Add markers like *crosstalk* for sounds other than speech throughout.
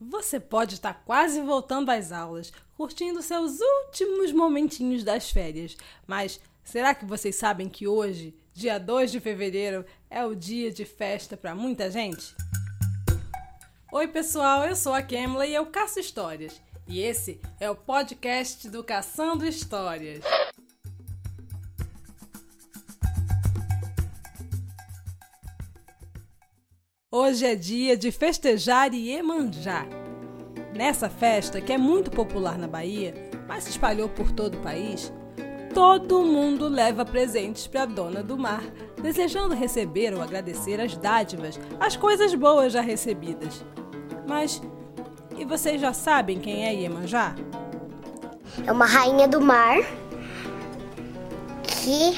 Você pode estar quase voltando às aulas, curtindo seus últimos momentinhos das férias, mas será que vocês sabem que hoje, dia 2 de fevereiro, é o dia de festa para muita gente? Oi, pessoal, eu sou a Kemla e eu caço histórias. E esse é o podcast do Caçando Histórias. Hoje é dia de festejar Iemanjá. Nessa festa, que é muito popular na Bahia, mas se espalhou por todo o país, todo mundo leva presentes para a dona do mar, desejando receber ou agradecer as dádivas, as coisas boas já recebidas. Mas e vocês já sabem quem é Iemanjá? É uma rainha do mar que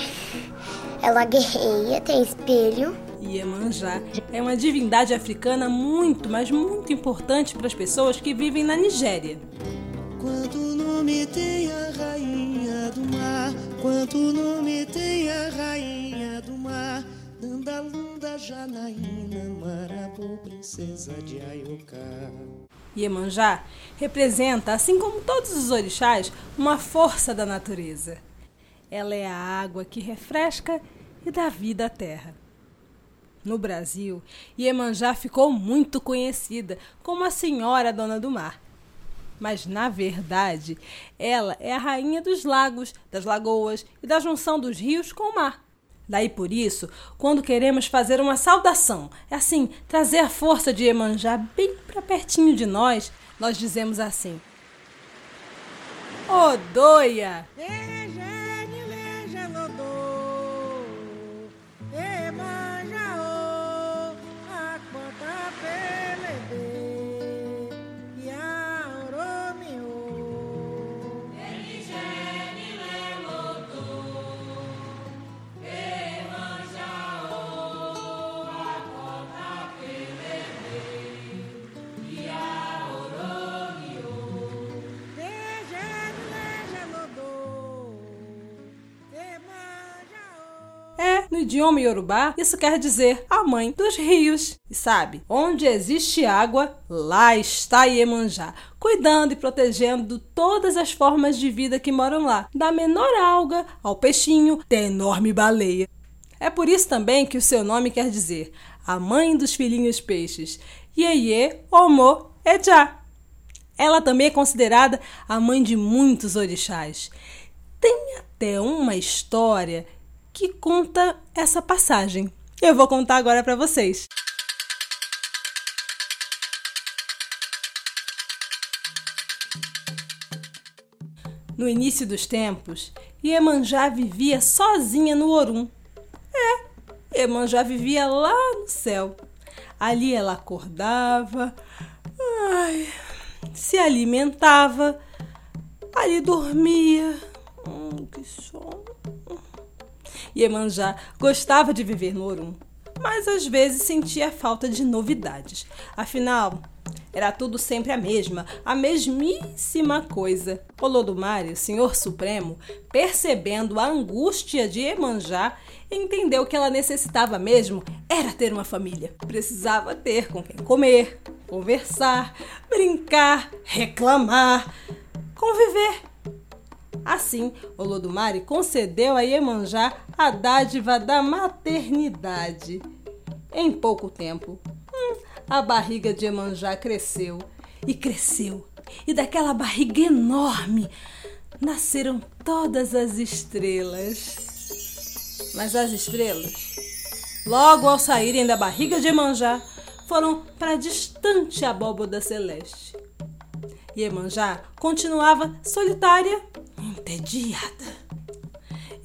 ela guerreia, tem espelho Iemanjá é uma divindade africana muito, mas muito importante para as pessoas que vivem na Nigéria. Quanto nome tem a rainha do mar? Quanto nome tem a rainha do mar? Janaína, Marabu, princesa de Ayoká. Iemanjá representa, assim como todos os orixás, uma força da natureza. Ela é a água que refresca e dá vida à terra. No Brasil, Iemanjá ficou muito conhecida como a Senhora Dona do Mar. Mas, na verdade, ela é a rainha dos lagos, das lagoas e da junção dos rios com o mar. Daí por isso, quando queremos fazer uma saudação, é assim, trazer a força de Iemanjá bem para pertinho de nós, nós dizemos assim: Odoia! No idioma iorubá, isso quer dizer a mãe dos rios. E sabe, onde existe água, lá está Iemanjá, cuidando e protegendo todas as formas de vida que moram lá, da menor alga ao peixinho, da enorme baleia. É por isso também que o seu nome quer dizer a mãe dos filhinhos peixes, Ieye Omo Ejá. Ela também é considerada a mãe de muitos orixás. Tem até uma história que conta essa passagem. Eu vou contar agora para vocês. No início dos tempos, Iemanjá vivia sozinha no Orum. É, Iemanjá vivia lá no céu. Ali ela acordava, ai, se alimentava, ali dormia. Hum, que sono. Iemanjá gostava de viver no Orum, mas às vezes sentia falta de novidades. Afinal, era tudo sempre a mesma, a mesmíssima coisa. Olodumare, o Senhor Supremo, percebendo a angústia de Iemanjá, entendeu que ela necessitava mesmo era ter uma família. Precisava ter com quem comer, conversar, brincar, reclamar, conviver. Assim, Olodumare concedeu a Iemanjá a dádiva da maternidade. Em pouco tempo, hum, a barriga de Iemanjá cresceu e cresceu, e daquela barriga enorme nasceram todas as estrelas. Mas as estrelas, logo ao saírem da barriga de Iemanjá, foram para a distante abóboda celeste. Iemanjá continuava solitária entediada.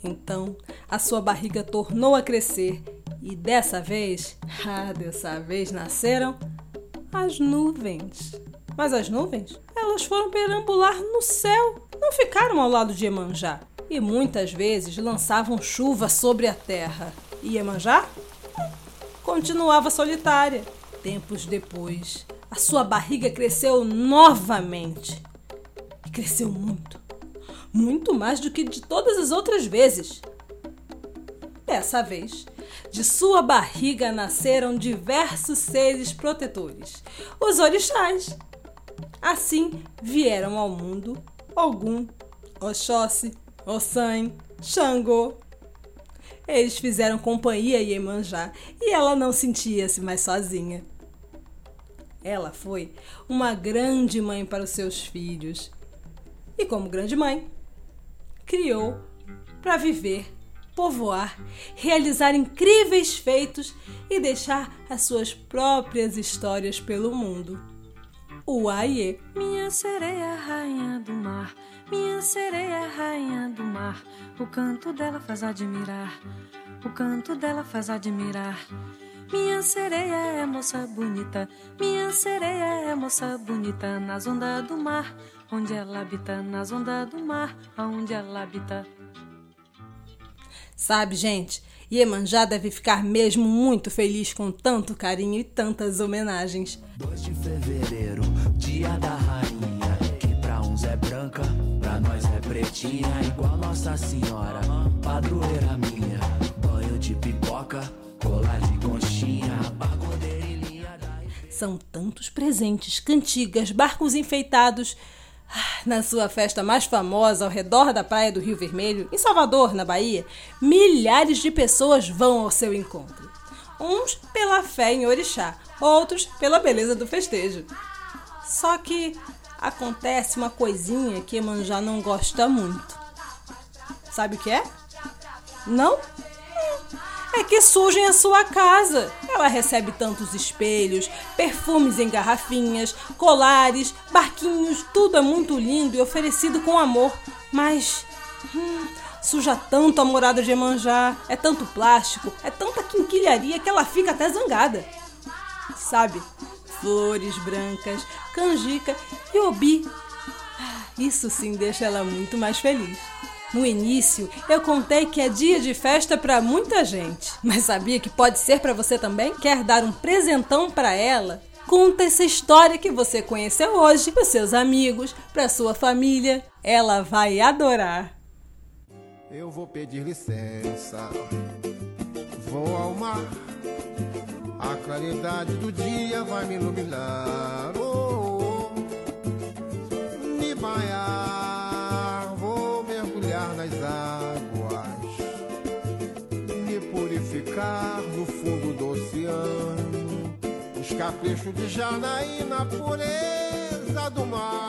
Então, a sua barriga tornou a crescer e dessa vez, *laughs* ah, dessa vez nasceram as nuvens. Mas as nuvens, elas foram perambular no céu, não ficaram ao lado de Iemanjá e muitas vezes lançavam chuva sobre a terra. E Iemanjá continuava solitária. Tempos depois, a sua barriga cresceu novamente. E cresceu muito muito mais do que de todas as outras vezes. Dessa vez, de sua barriga nasceram diversos seres protetores, os orixás. Assim vieram ao mundo Ogum, Oxóssi, Ossan, Xangô. Eles fizeram companhia a Iemanjá e ela não sentia-se mais sozinha. Ela foi uma grande mãe para os seus filhos. E como grande mãe, criou para viver, povoar, realizar incríveis feitos e deixar as suas próprias histórias pelo mundo. O Aie. Minha sereia, rainha do mar, minha sereia, rainha do mar, o canto dela faz admirar, o canto dela faz admirar. Minha sereia é moça bonita, minha sereia é moça bonita, nas ondas do mar, onde ela habita, nas ondas do mar, aonde ela habita. Sabe, gente, Iemanjá deve ficar mesmo muito feliz com tanto carinho e tantas homenagens. 2 de fevereiro, dia da rainha, que pra uns é branca, pra nós é pretinha, igual Nossa Senhora, padroeira minha. Banho de pipoca, colar de conchinha, e da... São tantos presentes, cantigas, barcos enfeitados. Na sua festa mais famosa ao redor da praia do Rio Vermelho, em Salvador, na Bahia, milhares de pessoas vão ao seu encontro. Uns pela fé em Orixá, outros pela beleza do festejo. Só que acontece uma coisinha que Emanjá não gosta muito. Sabe o que é? Não? É que sujem a sua casa. Ela recebe tantos espelhos, perfumes em garrafinhas, colares, barquinhos, tudo é muito lindo e oferecido com amor. Mas hum, suja tanto a morada de Emanjá, é tanto plástico, é tanta quinquilharia que ela fica até zangada. Sabe? Flores brancas, canjica e obi. Ah, isso sim deixa ela muito mais feliz. No início, eu contei que é dia de festa para muita gente, mas sabia que pode ser para você também? Quer dar um presentão para ela? Conta essa história que você conheceu hoje para seus amigos, para sua família. Ela vai adorar. Eu vou pedir licença, vou ao mar. A claridade do dia vai me iluminar. Oh, oh. Me banhar, purificar no fundo do oceano. Os caprichos de Janaína, pureza do mar.